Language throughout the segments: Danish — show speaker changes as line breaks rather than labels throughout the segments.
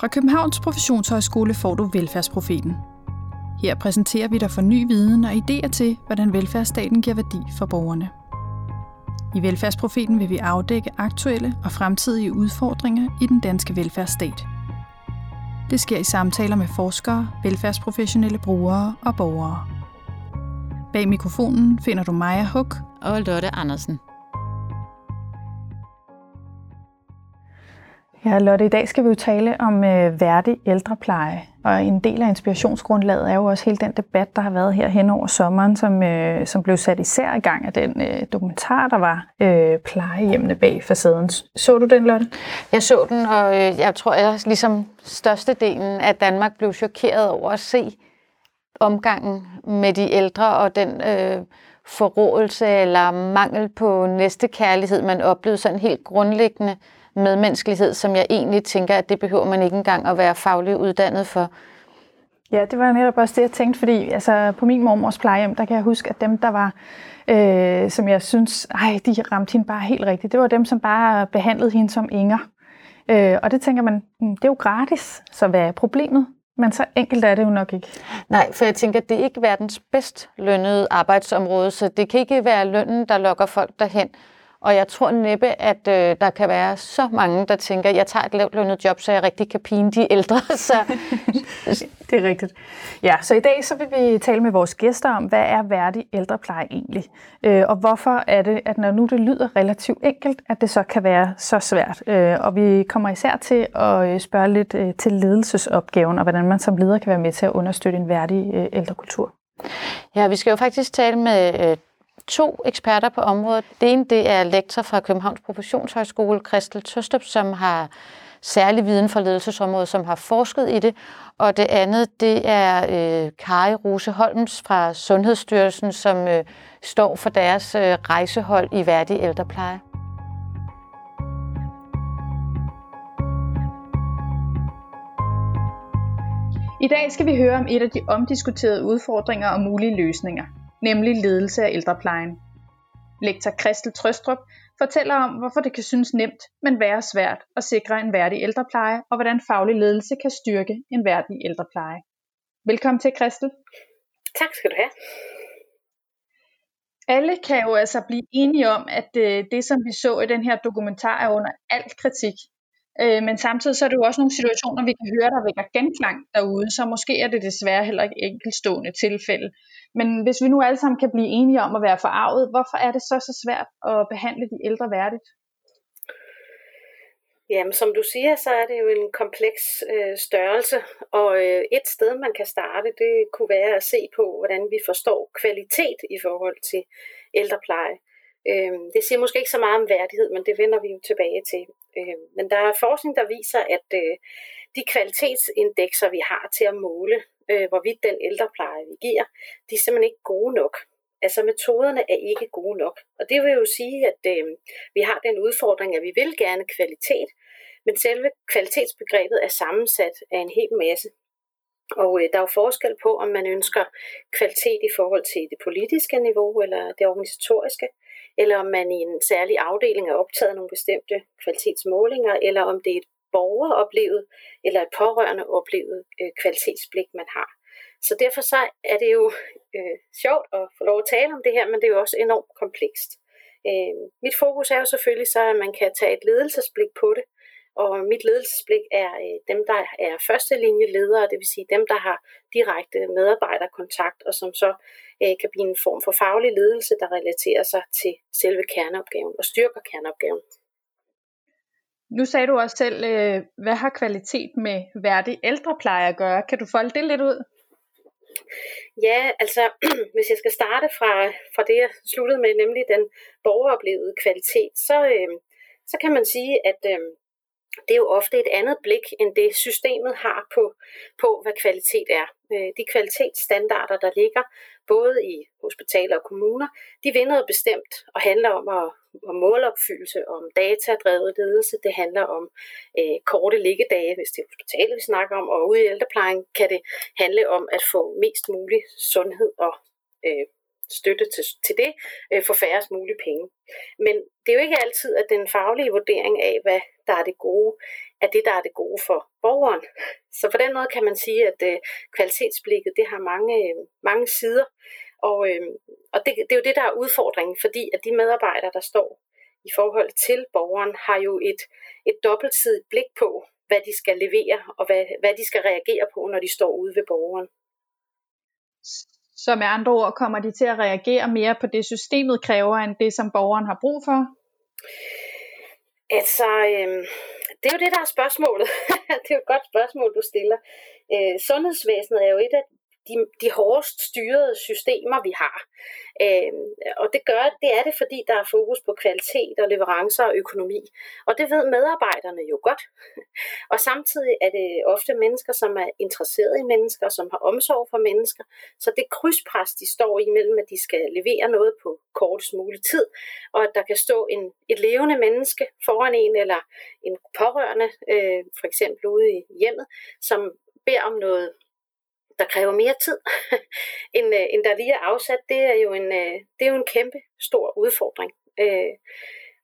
Fra Københavns Professionshøjskole får du Velfærdsprofeten. Her præsenterer vi dig for ny viden og idéer til, hvordan velfærdsstaten giver værdi for borgerne. I Velfærdsprofeten vil vi afdække aktuelle og fremtidige udfordringer i den danske velfærdsstat. Det sker i samtaler med forskere, velfærdsprofessionelle brugere og borgere. Bag mikrofonen finder du Maja Huk
og Lotte Andersen.
Ja, Lotte, i dag skal vi jo tale om øh, værdig ældrepleje. Og en del af inspirationsgrundlaget er jo også hele den debat, der har været her hen over sommeren, som, øh, som blev sat især i gang af den øh, dokumentar, der var øh, plejehjemmene bag facaden. Så du den, Lotte?
Jeg så den, og øh, jeg tror, at ligesom størstedelen af Danmark blev chokeret over at se omgangen med de ældre og den øh, forrådelse eller mangel på næste kærlighed, man oplevede sådan helt grundlæggende medmenneskelighed, som jeg egentlig tænker, at det behøver man ikke engang at være faglig uddannet for.
Ja, det var netop også det, jeg tænkte, fordi altså, på min mormors plejehjem, der kan jeg huske, at dem, der var, øh, som jeg synes, ej, de ramte hende bare helt rigtigt, det var dem, som bare behandlede hende som Inger. Øh, og det tænker man, hmm, det er jo gratis, så hvad er problemet? Men så enkelt er det jo nok ikke.
Nej, for jeg tænker, at det er ikke verdens bedst lønnede arbejdsområde, så det kan ikke være lønnen, der lokker folk derhen. Og jeg tror næppe, at øh, der kan være så mange, der tænker, at jeg tager et lavt lønnet job, så jeg rigtig kan pine de ældre. Så.
det er rigtigt. Ja, så i dag så vil vi tale med vores gæster om, hvad er værdig ældrepleje egentlig? Øh, og hvorfor er det, at når nu det lyder relativt enkelt, at det så kan være så svært? Øh, og vi kommer især til at øh, spørge lidt øh, til ledelsesopgaven, og hvordan man som leder kan være med til at understøtte en værdig øh, ældrekultur.
Ja, vi skal jo faktisk tale med øh, to eksperter på området. Det ene det er lektor fra Københavns Professionshøjskole, Christel Tøstrup, som har særlig viden for ledelsesområdet, som har forsket i det. Og det andet, det er øh, Kari Rose Holms fra Sundhedsstyrelsen, som øh, står for deres øh, rejsehold i værdig ældrepleje.
I dag skal vi høre om et af de omdiskuterede udfordringer og mulige løsninger – nemlig ledelse af ældreplejen. Lektor Christel Trøstrup fortæller om, hvorfor det kan synes nemt, men være svært at sikre en værdig ældrepleje, og hvordan faglig ledelse kan styrke en værdig ældrepleje. Velkommen til, Christel.
Tak skal du have.
Alle kan jo altså blive enige om, at øh, det, som vi så i den her dokumentar, er under al kritik. Øh, men samtidig så er det jo også nogle situationer, vi kan høre, der vækker genklang derude, så måske er det desværre heller ikke enkeltstående tilfælde. Men hvis vi nu alle sammen kan blive enige om at være forarvet, hvorfor er det så så svært at behandle de ældre værdigt?
Jamen, som du siger, så er det jo en kompleks øh, størrelse, og øh, et sted, man kan starte, det kunne være at se på, hvordan vi forstår kvalitet i forhold til ældrepleje. Øh, det siger måske ikke så meget om værdighed, men det vender vi jo tilbage til. Øh, men der er forskning, der viser, at øh, de kvalitetsindekser, vi har til at måle, øh, hvorvidt den ældrepleje, vi giver, de er simpelthen ikke gode nok. Altså metoderne er ikke gode nok. Og det vil jo sige, at øh, vi har den udfordring, at vi vil gerne kvalitet, men selve kvalitetsbegrebet er sammensat af en hel masse. Og øh, der er jo forskel på, om man ønsker kvalitet i forhold til det politiske niveau eller det organisatoriske, eller om man i en særlig afdeling er optaget af nogle bestemte kvalitetsmålinger, eller om det er et borgeroplevet eller et pårørende oplevet øh, kvalitetsblik, man har. Så derfor så er det jo øh, sjovt at få lov at tale om det her, men det er jo også enormt komplekst. Øh, mit fokus er jo selvfølgelig så, at man kan tage et ledelsesblik på det, og mit ledelsesblik er øh, dem, der er første linje ledere, det vil sige dem, der har direkte medarbejderkontakt, og som så øh, kan blive en form for faglig ledelse, der relaterer sig til selve kerneopgaven og styrker kerneopgaven.
Nu sagde du også selv, øh, hvad har kvalitet med værdig ældrepleje at gøre? Kan du folde det lidt ud?
Ja, altså hvis jeg skal starte fra, fra det, jeg sluttede med, nemlig den borgeroplevede kvalitet, så, øh, så kan man sige, at øh, det er jo ofte et andet blik, end det systemet har på, på hvad kvalitet er. Øh, de kvalitetsstandarder, der ligger både i hospitaler og kommuner, de vinder noget bestemt og handler om at, om målopfyldelse, om datadrevet ledelse, det handler om øh, korte liggedage, hvis det er hospitalet, vi snakker om, og ude i ældreplejen kan det handle om at få mest mulig sundhed og øh, støtte til, til det øh, for færrest mulige penge. Men det er jo ikke altid, at den faglige vurdering af, hvad der er det gode, er det, der er det gode for borgeren. Så på den måde kan man sige, at øh, kvalitetsblikket det har mange, øh, mange sider. Og, øh, og det, det er jo det, der er udfordringen, fordi at de medarbejdere, der står i forhold til borgeren, har jo et, et dobbeltsidigt blik på, hvad de skal levere, og hvad, hvad de skal reagere på, når de står ude ved borgeren.
Så med andre ord kommer de til at reagere mere på det, systemet kræver, end det, som borgeren har brug for?
Altså, øh, det er jo det, der er spørgsmålet. det er jo et godt spørgsmål, du stiller. Øh, sundhedsvæsenet er jo et af de, de hårdest styrede systemer, vi har. Øh, og det gør det er det, fordi der er fokus på kvalitet og leverancer og økonomi. Og det ved medarbejderne jo godt. Og samtidig er det ofte mennesker, som er interesseret i mennesker, som har omsorg for mennesker. Så det krydspres, de står imellem, at de skal levere noget på kortest mulig tid, og at der kan stå en, et levende menneske foran en, eller en pårørende, øh, for eksempel ude i hjemmet, som beder om noget der kræver mere tid, end, øh, end der lige er afsat, det er jo en, øh, det er jo en kæmpe stor udfordring. Øh,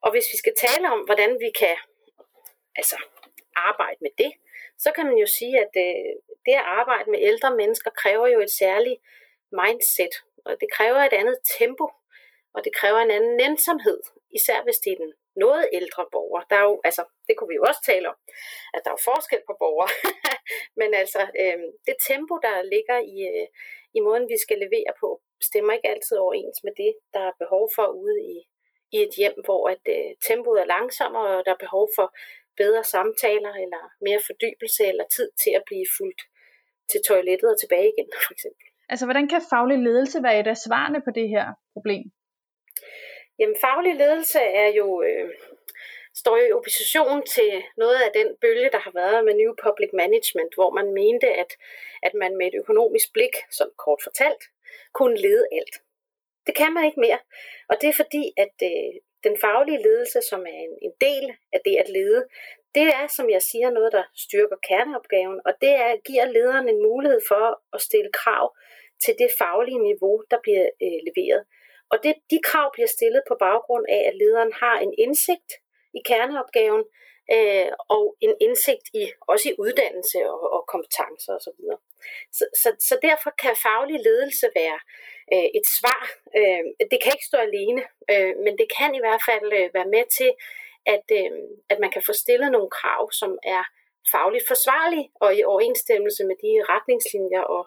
og hvis vi skal tale om, hvordan vi kan altså, arbejde med det, så kan man jo sige, at øh, det at arbejde med ældre mennesker kræver jo et særligt mindset, og det kræver et andet tempo, og det kræver en anden nænsomhed, især hvis det er den noget ældre borger. Der er jo, altså, det kunne vi jo også tale om, at der er forskel på borgere. Men altså, øh, det tempo, der ligger i, øh, i måden, vi skal levere på, stemmer ikke altid overens med det, der er behov for ude i, i et hjem, hvor at, øh, tempoet er langsommere, og der er behov for bedre samtaler, eller mere fordybelse, eller tid til at blive fuldt til toilettet og tilbage igen, for eksempel.
Altså, hvordan kan faglig ledelse være et af svarene på det her problem?
Jamen, faglig ledelse er jo, øh, står jo i opposition til noget af den bølge, der har været med New Public Management, hvor man mente, at, at man med et økonomisk blik, som kort fortalt, kunne lede alt. Det kan man ikke mere. Og det er fordi, at øh, den faglige ledelse, som er en, en del af det at lede, det er, som jeg siger, noget, der styrker kerneopgaven, og det er, giver lederen en mulighed for at stille krav til det faglige niveau, der bliver øh, leveret. Og det, de krav bliver stillet på baggrund af, at lederen har en indsigt i kerneopgaven, øh, og en indsigt i også i uddannelse og, og kompetencer osv. Så, så, så, så derfor kan faglig ledelse være øh, et svar. Øh, det kan ikke stå alene, øh, men det kan i hvert fald øh, være med til, at, øh, at man kan få stillet nogle krav, som er fagligt forsvarlige og i overensstemmelse med de retningslinjer og,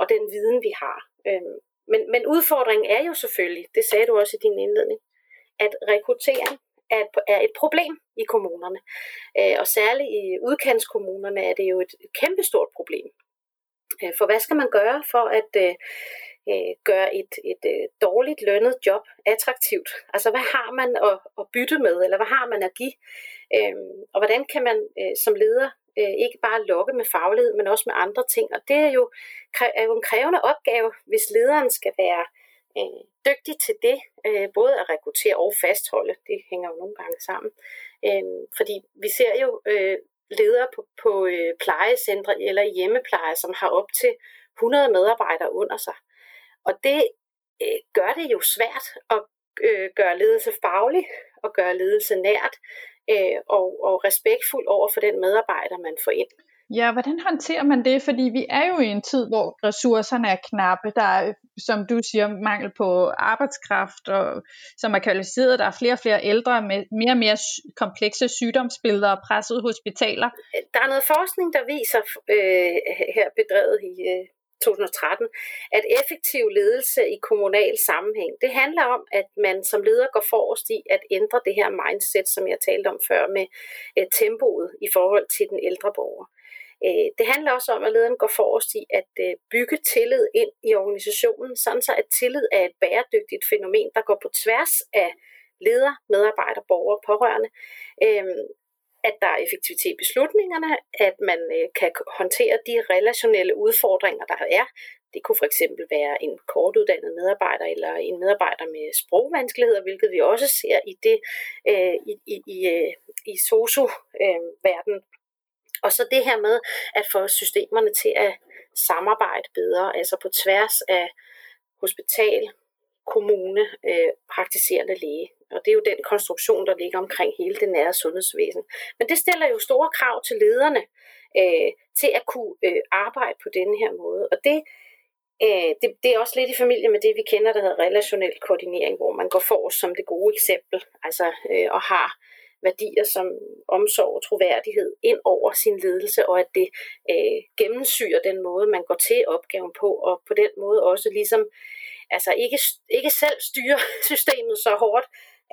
og den viden, vi har. Øh, men, men udfordringen er jo selvfølgelig, det sagde du også i din indledning, at rekruttering er et, er et problem i kommunerne. Øh, og særligt i udkantskommunerne er det jo et kæmpestort problem. Øh, for hvad skal man gøre for at øh, øh gøre et, et øh, dårligt lønnet job attraktivt? Altså hvad har man at, at bytte med, eller hvad har man at give? Øh, og hvordan kan man som leder øh, ikke bare lokke med faglighed, men også med andre ting. Og det er jo, er jo en krævende opgave, hvis lederen skal være øh, Øh, dygtig til det, øh, både at rekruttere og fastholde. Det hænger jo nogle gange sammen. Øh, fordi vi ser jo øh, ledere på, på øh, plejecentre eller hjemmepleje, som har op til 100 medarbejdere under sig. Og det øh, gør det jo svært at øh, gøre ledelse faglig og gøre ledelse nært, øh, og, og respektfuld over for den medarbejder, man får ind.
Ja, hvordan håndterer man det? Fordi vi er jo i en tid, hvor ressourcerne er knappe. Der er, som du siger, mangel på arbejdskraft, og, som er kvalificeret. Der er flere og flere ældre med mere og mere komplekse sygdomsbilleder og pressede hospitaler.
Der er noget forskning, der viser øh, her bedrevet i øh, 2013, at effektiv ledelse i kommunal sammenhæng, det handler om, at man som leder går forrest i at ændre det her mindset, som jeg talte om før, med øh, tempoet i forhold til den ældre borger. Øh, det handler også om, at lederen går forrest i at øh, bygge tillid ind i organisationen, sådan så at tillid er et bæredygtigt fænomen, der går på tværs af leder, medarbejder, borgere, pårørende, øh, at der er effektivitet i beslutningerne, at man øh, kan håndtere de relationelle udfordringer, der er. Det kunne for eksempel være en kortuddannet medarbejder eller en medarbejder med sprogvanskeligheder, hvilket vi også ser i det øh, i, i, i, øh, i sosu-verden. Øh, og så det her med at få systemerne til at samarbejde bedre, altså på tværs af hospital, kommune øh, praktiserende læge. Og det er jo den konstruktion, der ligger omkring hele det nære sundhedsvæsen. Men det stiller jo store krav til lederne øh, til at kunne øh, arbejde på denne her måde. Og det, øh, det, det er også lidt i familie med det, vi kender, der hedder relationel koordinering, hvor man går for som det gode eksempel, altså øh, og har værdier som omsorg og troværdighed ind over sin ledelse, og at det øh, gennemsyrer den måde, man går til opgaven på, og på den måde også ligesom altså ikke, ikke selv styre systemet så hårdt,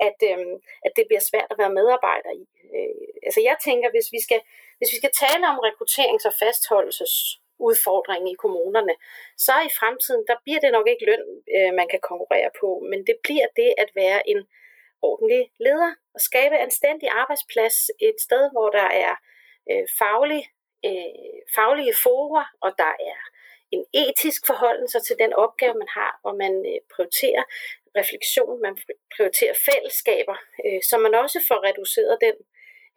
at, øh, at det bliver svært at være medarbejder i. Øh, altså jeg tænker, hvis vi skal, hvis vi skal tale om rekrutterings- og fastholdelsesudfordringen i kommunerne, så i fremtiden, der bliver det nok ikke løn, øh, man kan konkurrere på, men det bliver det at være en ordentlig leder og skabe en anstændig arbejdsplads et sted, hvor der er øh, faglig, øh, faglige forer, og der er en etisk forholdelse til den opgave, man har, hvor man øh, prioriterer refleksion, man prioriterer fællesskaber, øh, så man også får reduceret den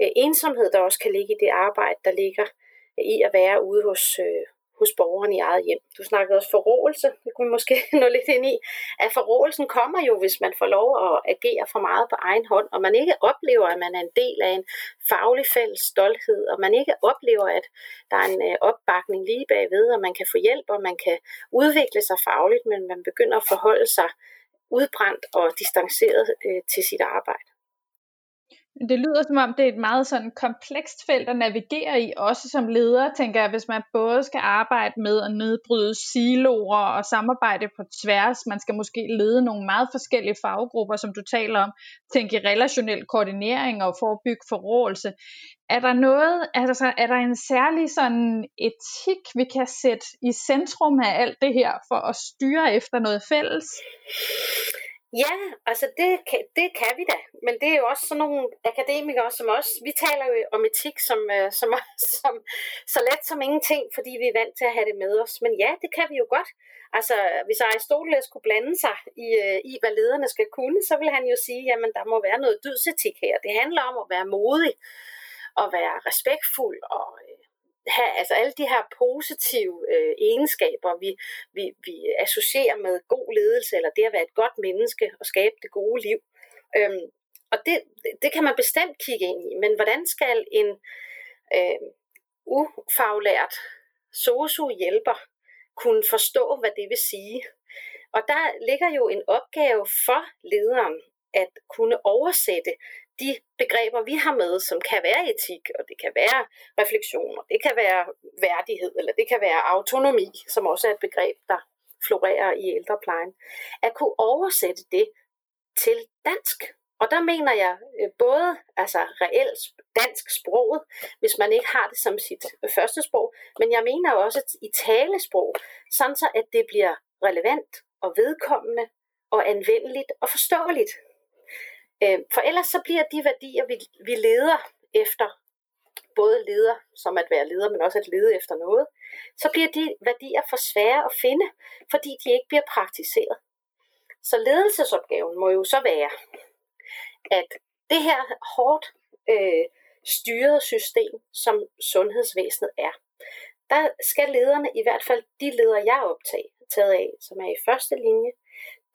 øh, ensomhed, der også kan ligge i det arbejde, der ligger øh, i at være ude hos, øh, hos borgeren i eget hjem. Du snakkede også forråelse, det kunne vi måske nå lidt ind i. At forråelsen kommer jo, hvis man får lov at agere for meget på egen hånd, og man ikke oplever, at man er en del af en faglig fælles stolthed, og man ikke oplever, at der er en øh, opbakning lige bagved, og man kan få hjælp, og man kan udvikle sig fagligt, men man begynder at forholde sig udbrændt og distanceret øh, til sit arbejde.
Det lyder som om, det er et meget sådan komplekst felt at navigere i, også som leder, tænker jeg, hvis man både skal arbejde med at nedbryde siloer og samarbejde på tværs. Man skal måske lede nogle meget forskellige faggrupper, som du taler om, tænke i relationel koordinering og forebygge forrådelse. Er der noget, altså er der en særlig sådan etik, vi kan sætte i centrum af alt det her, for at styre efter noget fælles?
Ja, altså det kan, det kan vi da, men det er jo også sådan nogle akademikere som os. Vi taler jo om etik som, øh, som, som så let som ingenting, fordi vi er vant til at have det med os. Men ja, det kan vi jo godt. Altså, hvis Aristoteles kunne blande sig i, øh, i hvad lederne skal kunne, så vil han jo sige, jamen der må være noget dydsetik her. Det handler om at være modig og være respektfuld og have altså alle de her positive øh, egenskaber, vi, vi, vi associerer med god ledelse, eller det at være et godt menneske og skabe det gode liv. Øhm, og det, det kan man bestemt kigge ind i, men hvordan skal en øh, ufaglært sosu-hjælper kunne forstå, hvad det vil sige? Og der ligger jo en opgave for lederen at kunne oversætte de begreber, vi har med, som kan være etik, og det kan være refleksion, og det kan være værdighed, eller det kan være autonomi, som også er et begreb, der florerer i ældreplejen, at kunne oversætte det til dansk. Og der mener jeg øh, både altså reelt dansk sproget, hvis man ikke har det som sit øh, første sprog, men jeg mener også i talesprog, sådan så at det bliver relevant og vedkommende og anvendeligt og forståeligt Øh, for ellers så bliver de værdier, vi, vi leder efter, både leder som at være leder, men også at lede efter noget, så bliver de værdier for svære at finde, fordi de ikke bliver praktiseret. Så ledelsesopgaven må jo så være, at det her hårdt øh, styrede system, som sundhedsvæsenet er, der skal lederne, i hvert fald de ledere, jeg er optaget af, som er i første linje,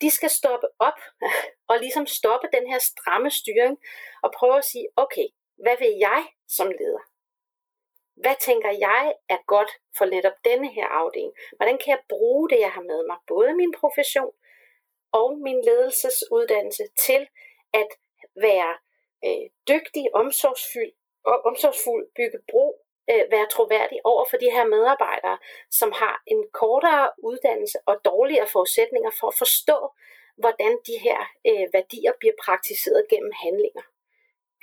de skal stoppe op og ligesom stoppe den her stramme styring og prøve at sige, okay, hvad vil jeg som leder? Hvad tænker jeg er godt for netop denne her afdeling? Hvordan kan jeg bruge det, jeg har med mig, både min profession og min ledelsesuddannelse, til at være øh, dygtig, omsorgsfuld, omsorgsfuld, bygge bro øh, være troværdig over for de her medarbejdere, som har en kortere uddannelse og dårligere forudsætninger for at forstå, hvordan de her øh, værdier bliver praktiseret gennem handlinger.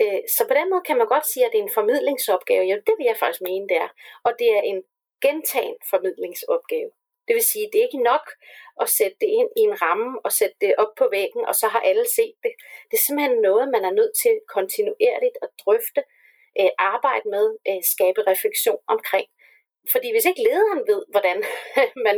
Øh, så på den måde kan man godt sige, at det er en formidlingsopgave. Ja, det vil jeg faktisk mene, det er. Og det er en gentagen formidlingsopgave. Det vil sige, det er ikke nok at sætte det ind i en ramme og sætte det op på væggen, og så har alle set det. Det er simpelthen noget, man er nødt til kontinuerligt at drøfte øh, arbejde med, øh, skabe refleksion omkring. Fordi hvis ikke lederen ved, hvordan man,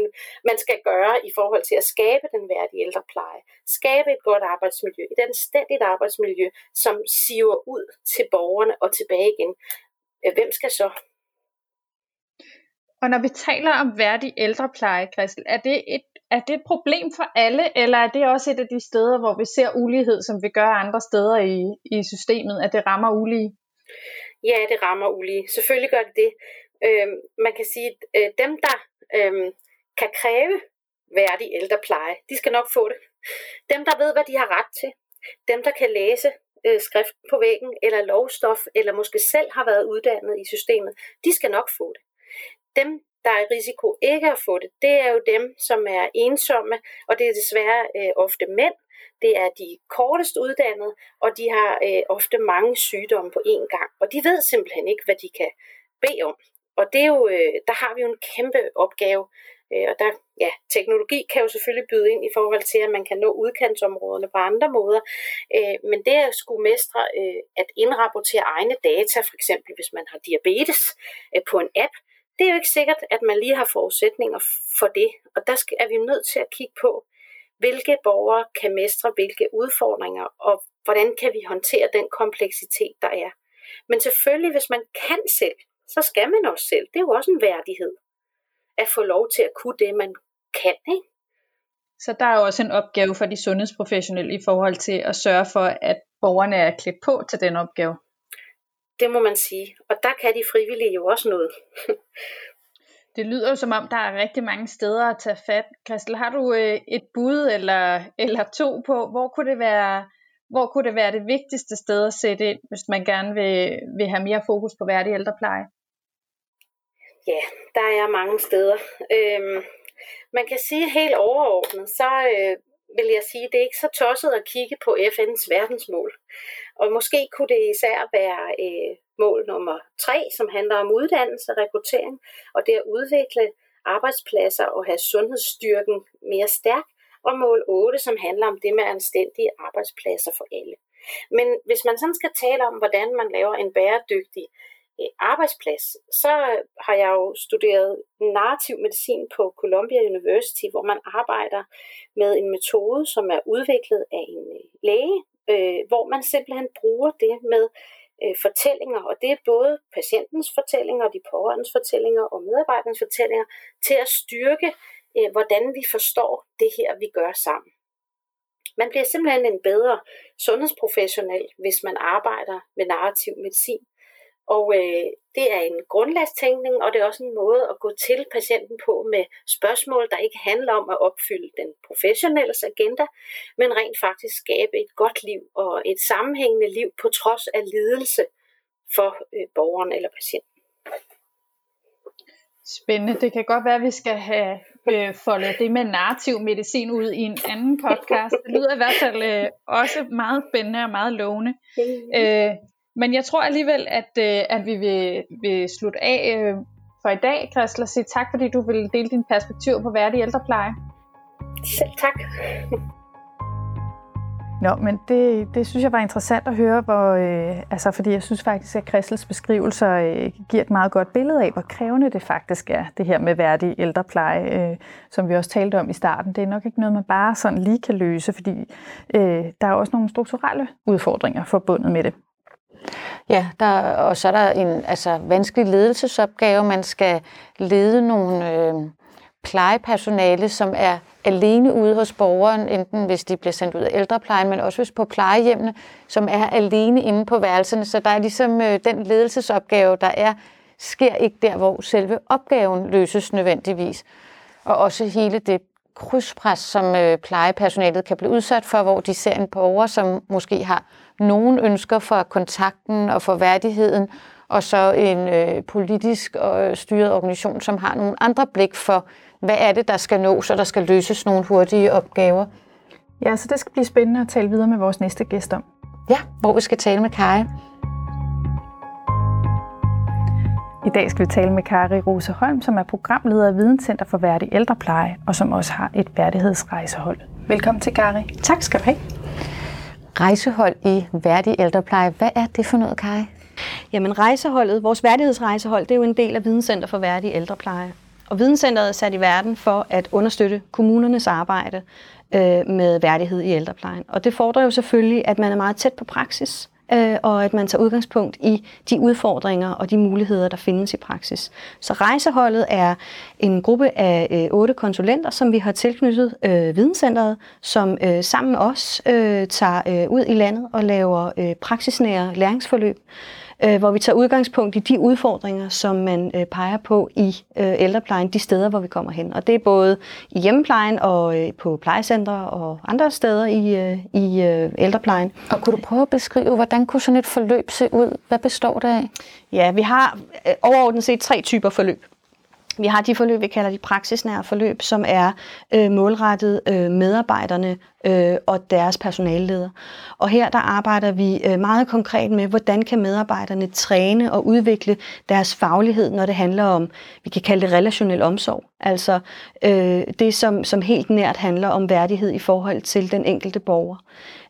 man skal gøre i forhold til at skabe den værdige ældrepleje, skabe et godt arbejdsmiljø, et anstændigt arbejdsmiljø, som siver ud til borgerne og tilbage igen, øh, hvem skal så
Og når vi taler om værdig ældrepleje, Christel, er det et er det et problem for alle, eller er det også et af de steder, hvor vi ser ulighed, som vi gør andre steder i, i systemet, at det rammer ulige?
Ja, det rammer ulige. Selvfølgelig gør det det. Øh, man kan sige, at øh, dem, der øh, kan kræve værdig ældrepleje, de skal nok få det. Dem, der ved, hvad de har ret til, dem, der kan læse øh, skrift på væggen, eller lovstof, eller måske selv har været uddannet i systemet, de skal nok få det. Dem, der er i risiko ikke at få det, det er jo dem, som er ensomme, og det er desværre øh, ofte mænd. Det er de kortest uddannede, og de har øh, ofte mange sygdomme på én gang, og de ved simpelthen ikke, hvad de kan bede om. Og det er jo, øh, der har vi jo en kæmpe opgave, øh, og der, ja, teknologi kan jo selvfølgelig byde ind i forhold til, at man kan nå udkantsområderne på andre måder, øh, men det at skulle mestre øh, at indrapportere egne data, for eksempel hvis man har diabetes, øh, på en app, det er jo ikke sikkert, at man lige har forudsætninger for det. Og der skal, er vi nødt til at kigge på, hvilke borgere kan mestre hvilke udfordringer, og hvordan kan vi håndtere den kompleksitet, der er. Men selvfølgelig, hvis man kan selv, så skal man også selv. Det er jo også en værdighed at få lov til at kunne det, man kan. Ikke?
Så der er jo også en opgave for de sundhedsprofessionelle i forhold til at sørge for, at borgerne er klædt på til den opgave.
Det må man sige. Og der kan de frivillige jo også noget
det lyder jo som om, der er rigtig mange steder at tage fat. Christel, har du øh, et bud eller, eller to på, hvor kunne det være, hvor kunne det være det vigtigste sted at sætte ind, hvis man gerne vil, vil have mere fokus på værdig ældrepleje?
Ja, der er mange steder. Øhm, man kan sige helt overordnet, så øh, vil jeg sige, det er ikke så tosset at kigge på FN's verdensmål. Og måske kunne det især være øh, mål nummer tre, som handler om uddannelse og rekruttering, og det at udvikle arbejdspladser og have sundhedsstyrken mere stærk, og mål 8, som handler om det med anstændige arbejdspladser for alle. Men hvis man sådan skal tale om, hvordan man laver en bæredygtig øh, arbejdsplads, så har jeg jo studeret narrativ medicin på Columbia University, hvor man arbejder med en metode, som er udviklet af en øh, læge, øh, hvor man simpelthen bruger det med øh, fortællinger, og det er både patientens fortællinger, de pårørendes fortællinger og medarbejdernes fortællinger, til at styrke, øh, hvordan vi forstår det her, vi gør sammen. Man bliver simpelthen en bedre sundhedsprofessionel, hvis man arbejder med narrativ medicin. Og øh, det er en grundlagstænkning, og det er også en måde at gå til patienten på med spørgsmål, der ikke handler om at opfylde den professionelle agenda, men rent faktisk skabe et godt liv og et sammenhængende liv på trods af lidelse for øh, borgeren eller patienten.
Spændende. Det kan godt være, at vi skal have øh, foldet det med narrativ medicin ud i en anden podcast. Det lyder i hvert fald øh, også meget spændende og meget lovende. Øh, men jeg tror alligevel, at, øh, at vi vil, vil slutte af øh, for i dag, Christel, og sige tak, fordi du vil dele din perspektiv på værdig ældrepleje.
Selv tak.
Nå, men det, det synes jeg var interessant at høre, hvor, øh, altså, fordi jeg synes faktisk, at Christels beskrivelser øh, giver et meget godt billede af, hvor krævende det faktisk er, det her med værdig ældrepleje, øh, som vi også talte om i starten. Det er nok ikke noget, man bare sådan lige kan løse, fordi øh, der er også nogle strukturelle udfordringer forbundet med det.
Ja, der, og så er der en altså, vanskelig ledelsesopgave. Man skal lede nogle øh, plejepersonale, som er alene ude hos borgeren, enten hvis de bliver sendt ud af ældreplejen, men også hvis på plejehjemmene, som er alene inde på værelserne. Så der er ligesom øh, den ledelsesopgave, der er, sker ikke der, hvor selve opgaven løses nødvendigvis. Og også hele det krydspres, som øh, plejepersonalet kan blive udsat for, hvor de ser en borger, som måske har nogen ønsker for kontakten og for værdigheden, og så en øh, politisk og øh, styret organisation, som har nogle andre blik for, hvad er det, der skal nås, og der skal løses nogle hurtige opgaver.
Ja, så det skal blive spændende at tale videre med vores næste gæst om.
Ja, hvor vi skal tale med Kaja.
I dag skal vi tale med Kari Rose Holm, som er programleder af Videnscenter for Værdig Ældrepleje, og som også har et værdighedsrejsehold. Velkommen til, Kari.
Tak skal du have.
Rejsehold i Værdig Ældrepleje. Hvad er det for noget, Kai?
Jamen rejseholdet, vores værdighedsrejsehold, det er jo en del af Videnscenter for Værdig Ældrepleje. Og Videnscenteret er sat i verden for at understøtte kommunernes arbejde øh, med værdighed i ældreplejen. Og det fordrer jo selvfølgelig, at man er meget tæt på praksis øh, og at man tager udgangspunkt i de udfordringer og de muligheder, der findes i praksis. Så rejseholdet er en gruppe af øh, otte konsulenter, som vi har tilknyttet øh, Videnscenteret, som øh, sammen med os øh, tager øh, ud i landet og laver øh, praksisnære læringsforløb øh, hvor vi tager udgangspunkt i de udfordringer, som man øh, peger på i øh, ældreplejen, de steder, hvor vi kommer hen. Og det er både i hjemmeplejen og øh, på plejecentre og andre steder i, øh, i øh, ældreplejen.
Og kunne du prøve at beskrive, hvordan kunne sådan et forløb se ud? Hvad består det af?
Ja, vi har øh, overordnet set tre typer forløb. Vi har de forløb, vi kalder de praksisnære forløb, som er øh, målrettet øh, medarbejderne øh, og deres personalleder. Og her der arbejder vi øh, meget konkret med, hvordan kan medarbejderne træne og udvikle deres faglighed, når det handler om, vi kan kalde det relationel omsorg. Altså øh, det, som, som helt nært handler om værdighed i forhold til den enkelte borger.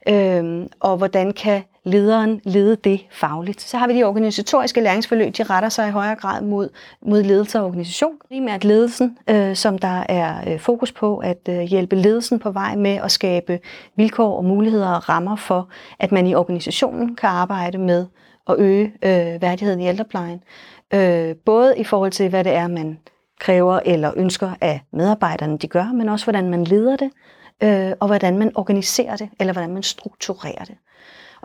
Øh, og hvordan kan lederen lede det fagligt. Så har vi de organisatoriske læringsforløb, de retter sig i højere grad mod, mod ledelse og organisation. Primært ledelsen, øh, som der er øh, fokus på at øh, hjælpe ledelsen på vej med at skabe vilkår og muligheder og rammer for, at man i organisationen kan arbejde med at øge øh, værdigheden i ældreplejen. Øh, både i forhold til, hvad det er, man kræver eller ønsker af medarbejderne, de gør, men også hvordan man leder det, øh, og hvordan man organiserer det, eller hvordan man strukturerer det.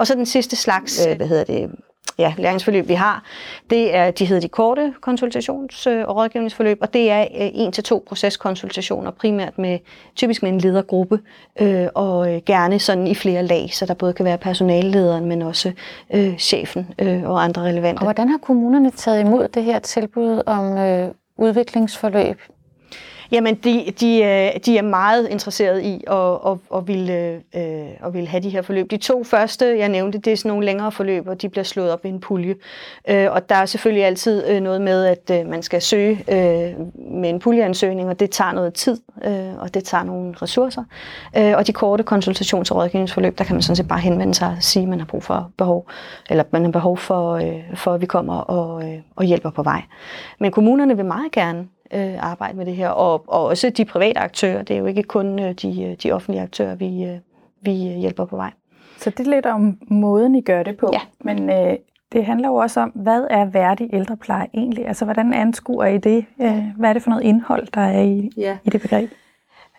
Og så den sidste slags, øh, hvad hedder det, ja, læringsforløb, vi har, det er, de hedder de korte konsultations- og rådgivningsforløb, og det er en til to proceskonsultationer, primært med, typisk med en ledergruppe, øh, og øh, gerne sådan i flere lag, så der både kan være personallederen, men også øh, chefen øh, og andre relevante.
Og hvordan har kommunerne taget imod det her tilbud om øh, udviklingsforløb
Jamen, de, de, øh, de er meget interesserede i at, at, at, ville, øh, at ville have de her forløb. De to første, jeg nævnte, det er sådan nogle længere forløb, og de bliver slået op i en pulje. Øh, og der er selvfølgelig altid noget med, at man skal søge med en puljeansøgning, og det tager noget tid, og det tager nogle ressourcer. Og de korte konsultations- og rådgivningsforløb, der kan man sådan set bare henvende sig og sige, at man har brug for behov, eller man har behov for, for at vi kommer og, og hjælper på vej. Men kommunerne vil meget gerne øh, arbejde med det her, og, og også de private aktører. Det er jo ikke kun øh, de, øh, de offentlige aktører, vi, øh, vi hjælper på vej.
Så det er lidt om måden, I gør det på.
Ja.
Men øh, det handler jo også om, hvad er værdig ældrepleje egentlig? Altså, hvordan anskuer I det? Øh, hvad er det for noget indhold, der er i, ja. i det begreb?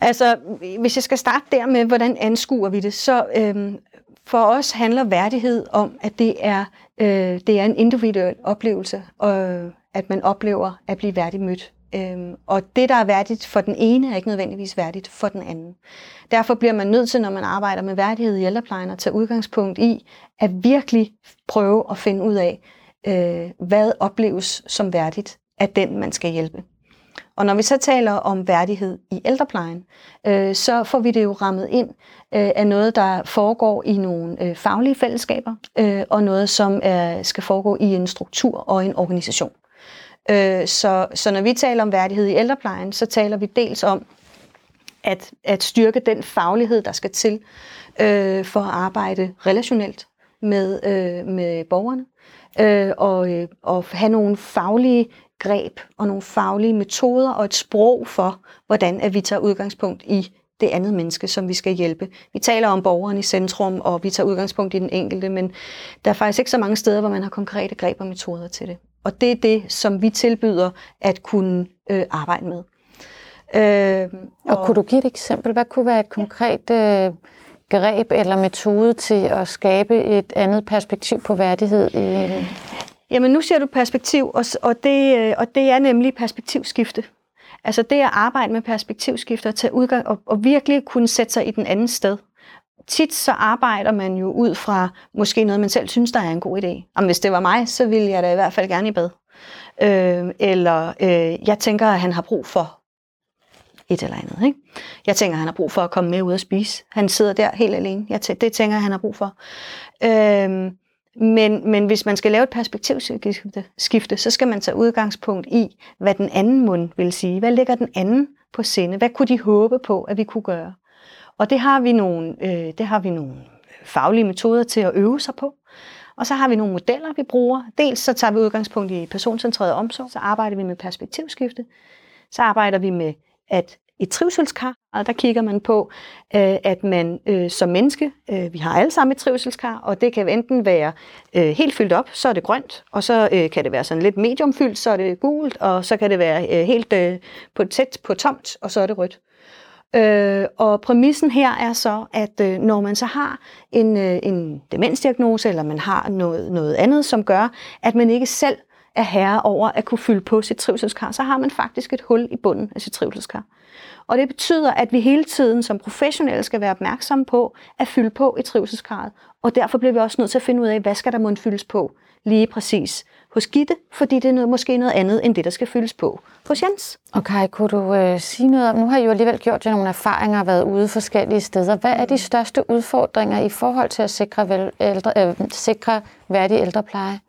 Altså, hvis jeg skal starte der med, hvordan anskuer vi det, så øhm, for os handler værdighed om, at det er, øh, det er en individuel oplevelse, og at man oplever at blive værdigt mødt. Øhm, og det, der er værdigt for den ene, er ikke nødvendigvis værdigt for den anden. Derfor bliver man nødt til, når man arbejder med værdighed i ældreplejen, at tage udgangspunkt i at virkelig prøve at finde ud af, øh, hvad opleves som værdigt af den, man skal hjælpe. Og når vi så taler om værdighed i ældreplejen, øh, så får vi det jo rammet ind øh, af noget, der foregår i nogle øh, faglige fællesskaber, øh, og noget, som øh, skal foregå i en struktur og en organisation. Øh, så, så når vi taler om værdighed i ældreplejen, så taler vi dels om at, at styrke den faglighed, der skal til øh, for at arbejde relationelt med, øh, med borgerne, øh, og, øh, og have nogle faglige greb og nogle faglige metoder og et sprog for, hvordan at vi tager udgangspunkt i det andet menneske, som vi skal hjælpe. Vi taler om borgeren i centrum, og vi tager udgangspunkt i den enkelte, men der er faktisk ikke så mange steder, hvor man har konkrete greb og metoder til det. Og det er det, som vi tilbyder at kunne øh, arbejde med.
Øh, og, og kunne du give et eksempel? Hvad kunne være et konkret øh, greb eller metode til at skabe et andet perspektiv på værdighed? I...
Jamen nu ser du perspektiv, og, og, det, øh, og det er nemlig perspektivskifte. Altså det at arbejde med perspektivskifte og, tage udgang, og, og virkelig kunne sætte sig i den anden sted tit så arbejder man jo ud fra måske noget, man selv synes, der er en god idé. Om hvis det var mig, så ville jeg da i hvert fald gerne i bad. Øh, eller øh, jeg tænker, at han har brug for et eller andet. Ikke? Jeg tænker, at han har brug for at komme med ud og spise. Han sidder der helt alene. Jeg tænker, det tænker jeg, han har brug for. Øh, men, men hvis man skal lave et perspektivskifte, så skal man tage udgangspunkt i, hvad den anden mund vil sige. Hvad ligger den anden på sinde? Hvad kunne de håbe på, at vi kunne gøre? Og det har vi nogle, øh, det har vi nogle faglige metoder til at øve sig på. Og så har vi nogle modeller, vi bruger. Dels så tager vi udgangspunkt i personcentreret omsorg, så arbejder vi med perspektivskifte. Så arbejder vi med at et trivselskar, og der kigger man på, øh, at man øh, som menneske, øh, vi har alle sammen et trivselskar, og det kan enten være helt fyldt op, så er det grønt, og så kan det være sådan lidt mediumfyldt, så er det gult, og så kan det være helt på tæt på tomt, og så er det rødt. Øh, og præmissen her er så, at øh, når man så har en, øh, en demensdiagnose, eller man har noget, noget andet, som gør, at man ikke selv er herre over at kunne fylde på sit trivselskar, så har man faktisk et hul i bunden af sit trivselskar. Og det betyder, at vi hele tiden som professionelle skal være opmærksomme på at fylde på i trivselskarret. Og derfor bliver vi også nødt til at finde ud af, hvad skal der måtte fyldes på lige præcis hos Gitte, fordi det er noget, måske noget andet end det, der skal fyldes på hos Jens.
Og Kai, kunne du øh, sige noget om, nu har I jo alligevel gjort jer nogle erfaringer og været ude forskellige steder. Hvad er de største udfordringer i forhold til at sikre, vel, ældre, øh, sikre værdig ældrepleje?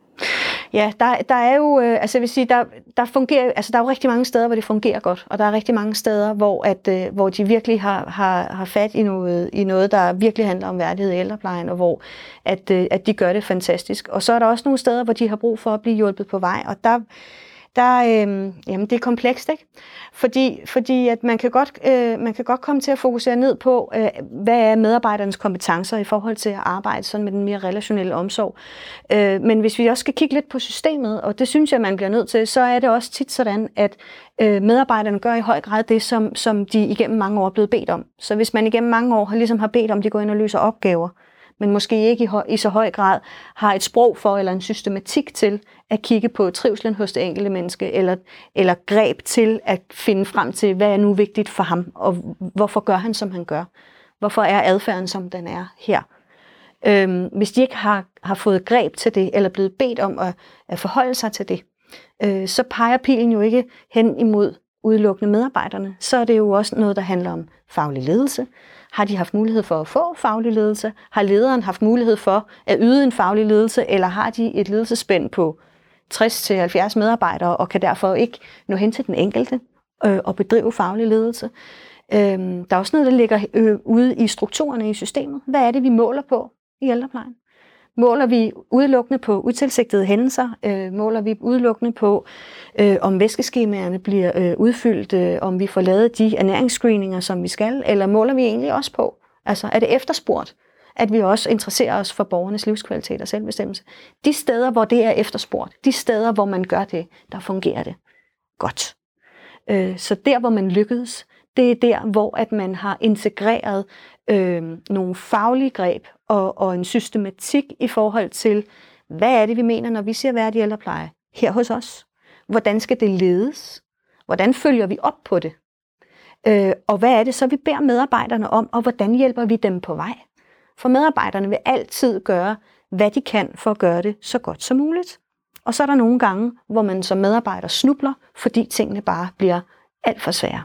Ja, der, der er jo, øh, altså jeg vil sige, der, der, fungerer, altså der er jo rigtig mange steder, hvor det fungerer godt, og der er rigtig mange steder, hvor, at, øh, hvor de virkelig har, har, har fat i noget, i noget, der virkelig handler om værdighed i ældreplejen, og hvor at, øh, at de gør det fantastisk. Og så er der også nogle steder, hvor de har brug for at blive hjulpet på vej, og der, der, øh, jamen det er komplekst, ikke? Fordi, fordi at man, kan godt, øh, man kan godt komme til at fokusere ned på, øh, hvad er medarbejdernes kompetencer i forhold til at arbejde sådan med den mere relationelle omsorg. Øh, men hvis vi også skal kigge lidt på systemet, og det synes jeg, man bliver nødt til, så er det også tit sådan, at øh, medarbejderne gør i høj grad det, som, som de igennem mange år er blevet bedt om. Så hvis man igennem mange år har, ligesom har bedt om, at de går ind og løser opgaver, men måske ikke i, høj, i så høj grad har et sprog for eller en systematik til at kigge på trivslen hos det enkelte menneske, eller, eller greb til at finde frem til, hvad er nu vigtigt for ham, og hvorfor gør han, som han gør. Hvorfor er adfærden, som den er her. Øhm, hvis de ikke har, har fået greb til det, eller blevet bedt om at, at forholde sig til det, øh, så peger pilen jo ikke hen imod udelukkende medarbejderne. Så er det jo også noget, der handler om faglig ledelse, har de haft mulighed for at få faglig ledelse? Har lederen haft mulighed for at yde en faglig ledelse, eller har de et ledelsespænd på 60-70 medarbejdere, og kan derfor ikke nå hen til den enkelte øh, og bedrive faglig ledelse? Øh, der er også noget, der ligger øh, ude i strukturerne i systemet. Hvad er det, vi måler på i ældreplejen? Måler vi udelukkende på utilsigtede hændelser? Øh, måler vi udelukkende på, øh, om væskeskemaerne bliver øh, udfyldt? Øh, om vi får lavet de ernæringsscreeninger, som vi skal? Eller måler vi egentlig også på? Altså, er det efterspurgt? At vi også interesserer os for borgernes livskvalitet og selvbestemmelse. De steder, hvor det er efterspurgt, de steder, hvor man gør det, der fungerer det godt. Øh, så der, hvor man lykkedes, det er der, hvor at man har integreret øh, nogle faglige greb og, og en systematik i forhold til, hvad er det, vi mener, når vi siger værdig ældrepleje her hos os? Hvordan skal det ledes? Hvordan følger vi op på det? Øh, og hvad er det så, vi beder medarbejderne om, og hvordan hjælper vi dem på vej? For medarbejderne vil altid gøre, hvad de kan for at gøre det så godt som muligt. Og så er der nogle gange, hvor man som medarbejder snubler, fordi tingene bare bliver alt for svære.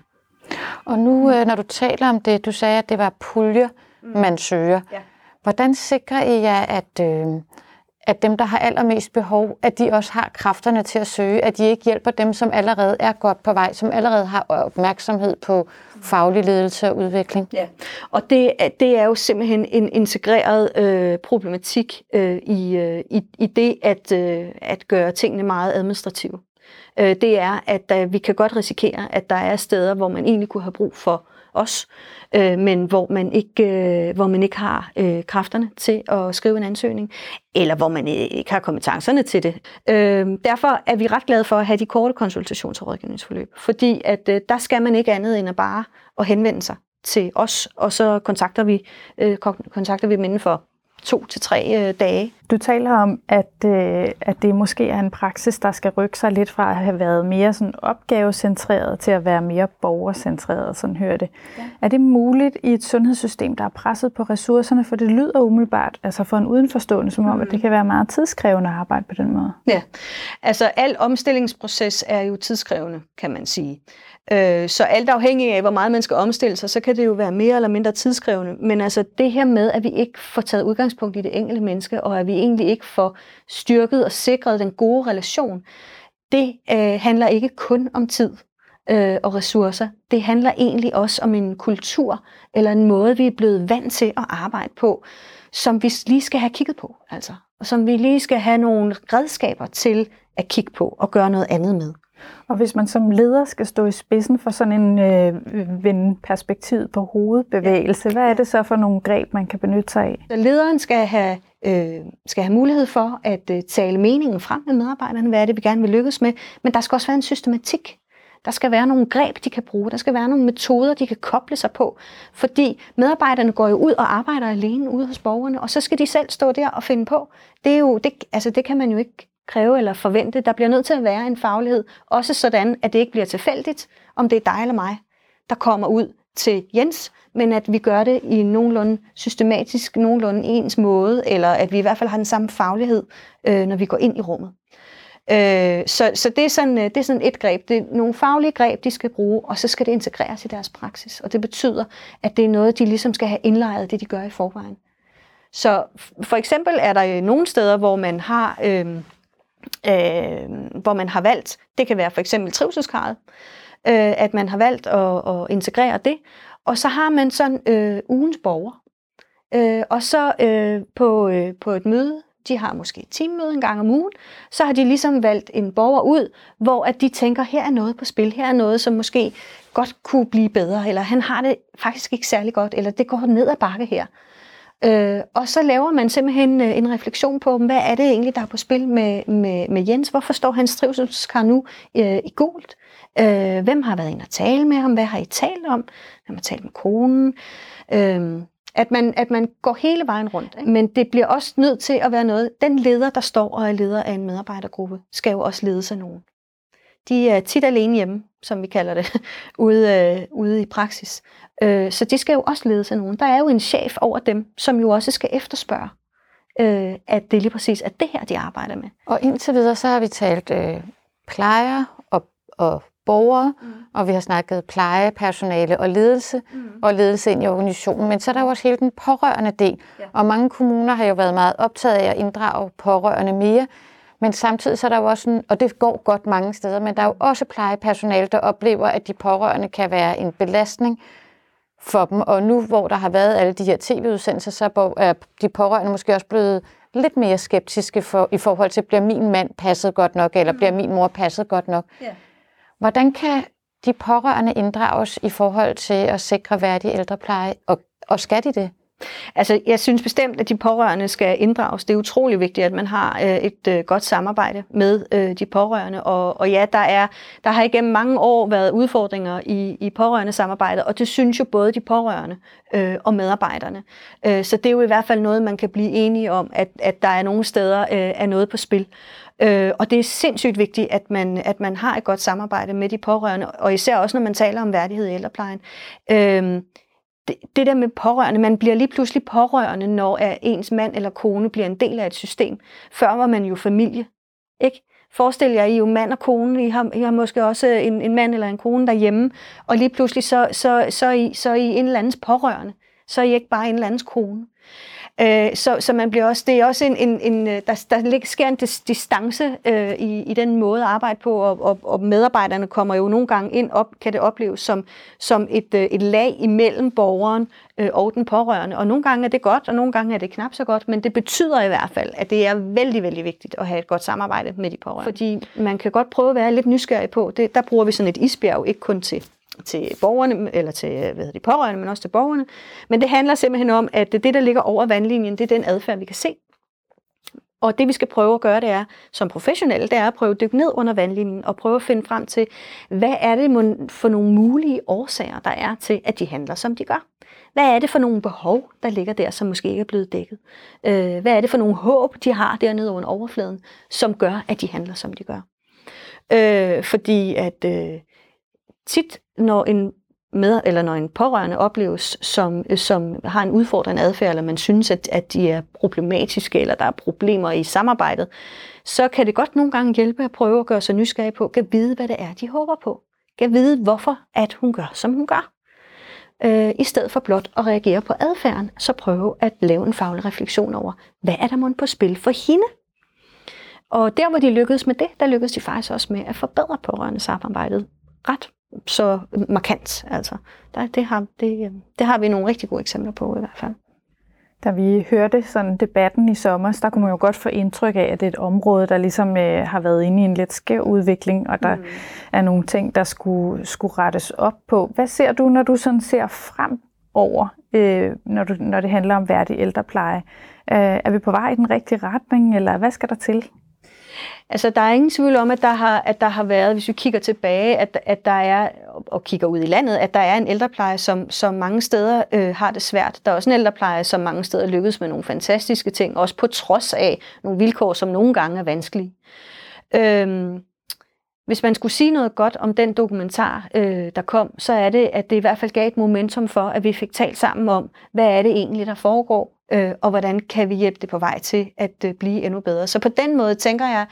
Og nu, øh, når du taler om det, du sagde, at det var puljer, mm. man søger. Ja. Hvordan sikrer I jer, at, øh, at dem, der har allermest behov, at de også har kræfterne til at søge, at de ikke hjælper dem, som allerede er godt på vej, som allerede har opmærksomhed på faglig ledelse og udvikling?
Ja, og det, det er jo simpelthen en integreret øh, problematik øh, i, øh, i, i det at, øh, at gøre tingene meget administrative øh, det er, at der, vi kan godt risikere, at der er steder, hvor man egentlig kunne have brug for os, øh, men hvor man ikke, øh, hvor man ikke har øh, kræfterne til at skrive en ansøgning, eller hvor man ikke har kompetencerne til det. Øh, derfor er vi ret glade for at have de korte konsultations- og rådgivningsforløb, fordi at øh, der skal man ikke andet end at bare at henvende sig til os, og så kontakter vi, øh, kontakter vi dem inden for to til tre øh, dage.
Du taler om, at, øh, at det måske er en praksis, der skal rykke sig lidt fra at have været mere sådan opgavecentreret til at være mere borgercentreret, sådan hører det. Ja. Er det muligt i et sundhedssystem, der er presset på ressourcerne, for det lyder umiddelbart, altså for en udenforstående, som om, mm. at det kan være meget tidskrævende at arbejde på den måde?
Ja, altså al omstillingsproces er jo tidskrævende, kan man sige. Øh, så alt afhængig af, hvor meget man skal omstille sig, så kan det jo være mere eller mindre tidskrævende. Men altså det her med, at vi ikke får taget udgangspunkt i det enkelte menneske, og at vi egentlig ikke får styrket og sikret den gode relation, det øh, handler ikke kun om tid øh, og ressourcer. Det handler egentlig også om en kultur, eller en måde, vi er blevet vant til at arbejde på, som vi lige skal have kigget på. Altså, og som vi lige skal have nogle redskaber til at kigge på og gøre noget andet med.
Og hvis man som leder skal stå i spidsen for sådan en øh, vende perspektiv på hovedbevægelse, hvad er det så for nogle greb, man kan benytte sig af?
Så lederen skal have, øh, skal have mulighed for at øh, tale meningen frem med medarbejderne. Hvad er det, vi gerne vil lykkes med? Men der skal også være en systematik. Der skal være nogle greb, de kan bruge. Der skal være nogle metoder, de kan koble sig på. Fordi medarbejderne går jo ud og arbejder alene ude hos borgerne, og så skal de selv stå der og finde på. Det, er jo, det, altså det kan man jo ikke kræve eller forvente. Der bliver nødt til at være en faglighed, også sådan, at det ikke bliver tilfældigt, om det er dig eller mig, der kommer ud til Jens, men at vi gør det i nogenlunde systematisk, nogenlunde ens måde, eller at vi i hvert fald har den samme faglighed, øh, når vi går ind i rummet. Øh, så så det, er sådan, øh, det er sådan et greb. Det er nogle faglige greb, de skal bruge, og så skal det integreres i deres praksis. Og det betyder, at det er noget, de ligesom skal have indlejret, det de gør i forvejen. Så for eksempel er der nogle steder, hvor man har... Øh, øh, hvor man har valgt, det kan være for eksempel trivselskarret, øh, at man har valgt at, at integrere det, og så har man sådan øh, ugens borger. Øh, og så øh, på, øh, på et møde, de har måske et teammøde en gang om ugen, så har de ligesom valgt en borger ud, hvor at de tænker, her er noget på spil, her er noget, som måske godt kunne blive bedre, eller han har det faktisk ikke særlig godt, eller det går ned ad bakke her. Øh, og så laver man simpelthen øh, en refleksion på, hvad er det egentlig, der er på spil med, med, med Jens? Hvorfor står hans trivselskar nu øh, i gult? Øh, hvem har været inde og tale med ham? Hvad har I talt om? Hvem har talt med konen? Øh, at man, at man går hele vejen rundt. Ikke? Men det bliver også nødt til at være noget. Den leder, der står og er leder af en medarbejdergruppe, skal jo også lede sig nogen. De er tit alene hjemme, som vi kalder det, ude, øh, ude i praksis. Øh, så det skal jo også ledes af nogen. Der er jo en chef over dem, som jo også skal efterspørge, øh, at det lige præcis er det her, de arbejder med.
Og indtil videre, så har vi talt øh, plejer og, og borgere, mm. og vi har snakket pleje, personale og ledelse, mm. og ledelse ind i organisationen. Men så er der jo også hele den pårørende del, ja. og mange kommuner har jo været meget optaget af at inddrage pårørende mere, men samtidig så er der jo også, en, og det går godt mange steder, men der er jo også plejepersonale, der oplever, at de pårørende kan være en belastning for dem. Og nu, hvor der har været alle de her tv-udsendelser, så er de pårørende måske også blevet lidt mere skeptiske for, i forhold til, bliver min mand passet godt nok, eller bliver min mor passet godt nok. Yeah. Hvordan kan de pårørende inddrages i forhold til at sikre værdig ældrepleje, og, og skal de det?
Altså, jeg synes bestemt, at de pårørende skal inddrages. Det er utrolig vigtigt, at man har øh, et øh, godt samarbejde med øh, de pårørende. Og, og ja, der, er, der har igennem mange år været udfordringer i, i pårørende samarbejdet, og det synes jo både de pårørende øh, og medarbejderne. Øh, så det er jo i hvert fald noget, man kan blive enige om, at, at der er nogle steder øh, er noget på spil. Øh, og det er sindssygt vigtigt, at man, at man har et godt samarbejde med de pårørende, og især også, når man taler om værdighed i ældreplejen. Øh, det, det der med pårørende, man bliver lige pludselig pårørende, når ens mand eller kone bliver en del af et system. Før var man jo familie, ikke? Forestil jer, I er jo mand og kone, I har, I har måske også en, en mand eller en kone derhjemme, og lige pludselig så, så, så, er I, så er I en eller andens pårørende. Så er I ikke bare en eller andens kone. Øh, så, så man bliver også, det er også en, en, en øh, der, der sker en distance øh, i, i den måde at arbejde på, og, og, og medarbejderne kommer jo nogle gange ind, op, kan det opleves som, som et, øh, et lag imellem borgeren øh, og den pårørende. Og nogle gange er det godt, og nogle gange er det knap så godt, men det betyder i hvert fald, at det er vældig, vældig vigtigt at have et godt samarbejde med de pårørende. Fordi man kan godt prøve at være lidt nysgerrig på, det, der bruger vi sådan et isbjerg, ikke kun til til borgerne, eller til øh, hvad hedder de pårørende, men også til borgerne. Men det handler simpelthen om, at det, der ligger over vandlinjen, det er den adfærd, vi kan se. Og det vi skal prøve at gøre, det er, som professionelle, det er at prøve at dykke ned under vandlinjen og prøve at finde frem til, hvad er det for nogle mulige årsager, der er til, at de handler, som de gør. Hvad er det for nogle behov, der ligger der, som måske ikke er blevet dækket? Øh, hvad er det for nogle håb, de har dernede under overfladen, som gør, at de handler, som de gør? Øh, fordi at øh, tit, når en med, eller når en pårørende opleves, som, som har en udfordrende adfærd, eller man synes, at, at de er problematiske, eller der er problemer i samarbejdet, så kan det godt nogle gange hjælpe at prøve at gøre sig nysgerrig på, at vide, hvad det er, de håber på. Kan vide, hvorfor at hun gør, som hun gør. Øh, I stedet for blot at reagere på adfærden, så prøve at lave en faglig refleksion over, hvad er der mon på spil for hende? Og der, hvor de lykkedes med det, der lykkedes de faktisk også med at forbedre pårørende samarbejdet ret så markant. Altså. Der, det, har, det, det har vi nogle rigtig gode eksempler på i hvert fald.
Da vi hørte sådan debatten i sommer, der kunne man jo godt få indtryk af, at det er et område, der ligesom øh, har været inde i en lidt skæv udvikling, og der mm. er nogle ting, der skulle, skulle rettes op på. Hvad ser du, når du sådan ser frem over, øh, når, du, når det handler om værdig ældrepleje? Øh, er vi på vej i den rigtige retning, eller hvad skal der til?
Altså, der er ingen tvivl om, at der har, at der har været, hvis vi kigger tilbage, at, at der er, og kigger ud i landet, at der er en ældrepleje, som, som mange steder øh, har det svært. Der er også en ældrepleje, som mange steder lykkes med nogle fantastiske ting, også på trods af nogle vilkår, som nogle gange er vanskelige. Øhm, hvis man skulle sige noget godt om den dokumentar, øh, der kom, så er det, at det i hvert fald gav et momentum for, at vi fik talt sammen om, hvad er det egentlig, der foregår øh, og hvordan kan vi hjælpe det på vej til at øh, blive endnu bedre. Så på den måde tænker jeg,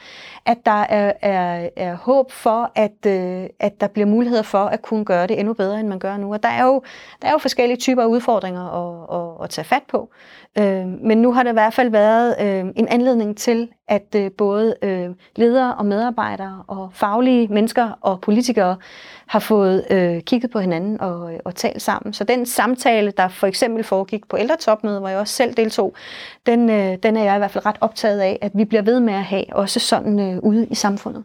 at der er, er, er håb for, at, øh, at der bliver muligheder for at kunne gøre det endnu bedre, end man gør nu. Og der er jo, der er jo forskellige typer af udfordringer at, at, at tage fat på. Øh, men nu har der i hvert fald været øh, en anledning til, at øh, både øh, ledere og medarbejdere og faglige mennesker og politikere har fået øh, kigget på hinanden og, øh, og talt sammen. Så den samtale, der for eksempel foregik på ældretopmødet, hvor jeg også selv deltog, den, øh, den er jeg i hvert fald ret optaget af, at vi bliver ved med at have, også sådan øh, ude i samfundet,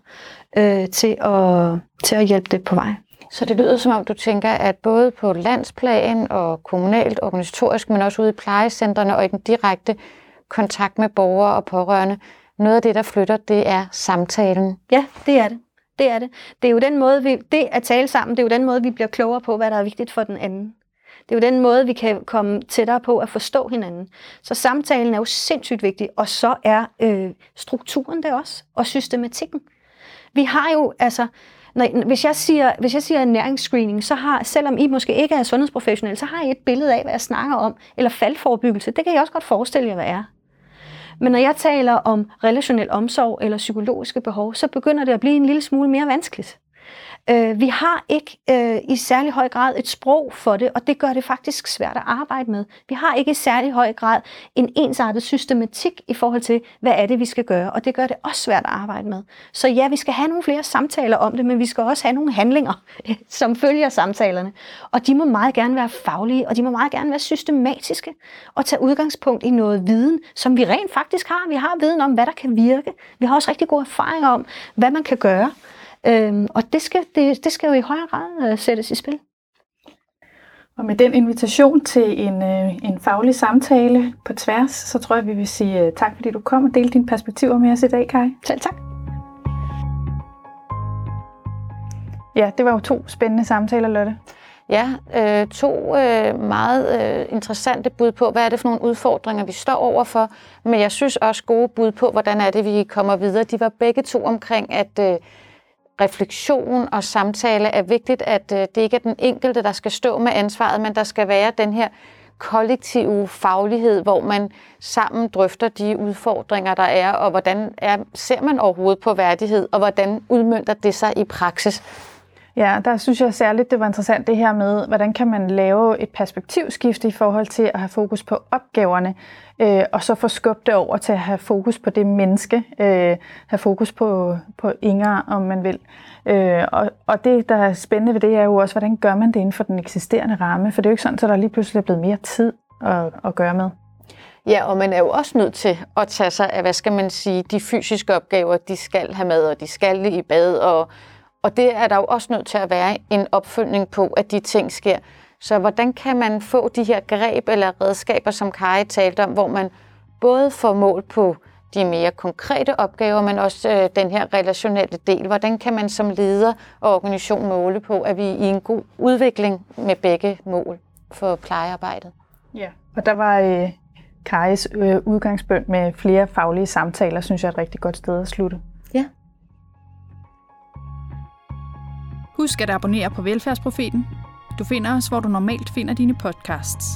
øh, til, at, til at hjælpe det på vej.
Så det lyder som om, du tænker, at både på landsplan og kommunalt, organisatorisk, men også ude i plejecentrene og i den direkte kontakt med borgere og pårørende, noget af det, der flytter, det er samtalen.
Ja, det er det. Det er det. Det er jo den måde, vi, det at tale sammen, det er jo den måde, vi bliver klogere på, hvad der er vigtigt for den anden. Det er jo den måde, vi kan komme tættere på at forstå hinanden. Så samtalen er jo sindssygt vigtig, og så er øh, strukturen det også, og systematikken. Vi har jo, altså, når, hvis, jeg siger, hvis jeg siger ernæringsscreening, så har, selvom I måske ikke er sundhedsprofessionelle, så har I et billede af, hvad jeg snakker om, eller faldforebyggelse. Det kan jeg også godt forestille jer, hvad er. Men når jeg taler om relationel omsorg eller psykologiske behov, så begynder det at blive en lille smule mere vanskeligt. Øh, vi har ikke øh, i særlig høj grad et sprog for det, og det gør det faktisk svært at arbejde med. Vi har ikke i særlig høj grad en ensartet systematik i forhold til, hvad er det, vi skal gøre, og det gør det også svært at arbejde med. Så ja, vi skal have nogle flere samtaler om det, men vi skal også have nogle handlinger, som følger samtalerne. Og de må meget gerne være faglige, og de må meget gerne være systematiske, og tage udgangspunkt i noget viden, som vi rent faktisk har. Vi har viden om, hvad der kan virke. Vi har også rigtig gode erfaringer om, hvad man kan gøre. Øhm, og det skal, det, det skal jo i højere grad øh, sættes i spil.
Og med den invitation til en, øh, en faglig samtale på tværs, så tror jeg, vi vil sige øh, tak, fordi du kom og delte dine perspektiver med os i dag, Kai.
Selv tak.
Ja, det var jo to spændende samtaler, Lotte.
Ja, øh, to øh, meget øh, interessante bud på, hvad er det for nogle udfordringer, vi står overfor, men jeg synes også gode bud på, hvordan er det, vi kommer videre. De var begge to omkring, at øh, refleksion og samtale er vigtigt, at øh, det ikke er den enkelte, der skal stå med ansvaret, men der skal være den her kollektive faglighed, hvor man sammen drøfter de udfordringer, der er, og hvordan er, ser man overhovedet på værdighed, og hvordan udmyndter det sig i praksis.
Ja, der synes jeg særligt, det var interessant det her med, hvordan kan man lave et perspektivskifte i forhold til at have fokus på opgaverne, øh, og så få skubbet det over til at have fokus på det menneske, øh, have fokus på, på Inger, om man vil. Øh, og, og det, der er spændende ved det, er jo også, hvordan gør man det inden for den eksisterende ramme, for det er jo ikke sådan, at der lige pludselig er blevet mere tid at, at gøre med.
Ja, og man er jo også nødt til at tage sig af, hvad skal man sige, de fysiske opgaver, de skal have med, og de skal i bad, og og det er der jo også nødt til at være en opfølgning på, at de ting sker. Så hvordan kan man få de her greb eller redskaber, som Kari talte om, hvor man både får mål på de mere konkrete opgaver, men også øh, den her relationelle del. Hvordan kan man som leder og organisation måle på, at vi er i en god udvikling med begge mål for plejearbejdet?
Ja, og der var øh, Karis øh, udgangspunkt med flere faglige samtaler, synes jeg er et rigtig godt sted at slutte. Husk at abonnere på Velfærdsprofeten. Du finder os, hvor du normalt finder dine podcasts.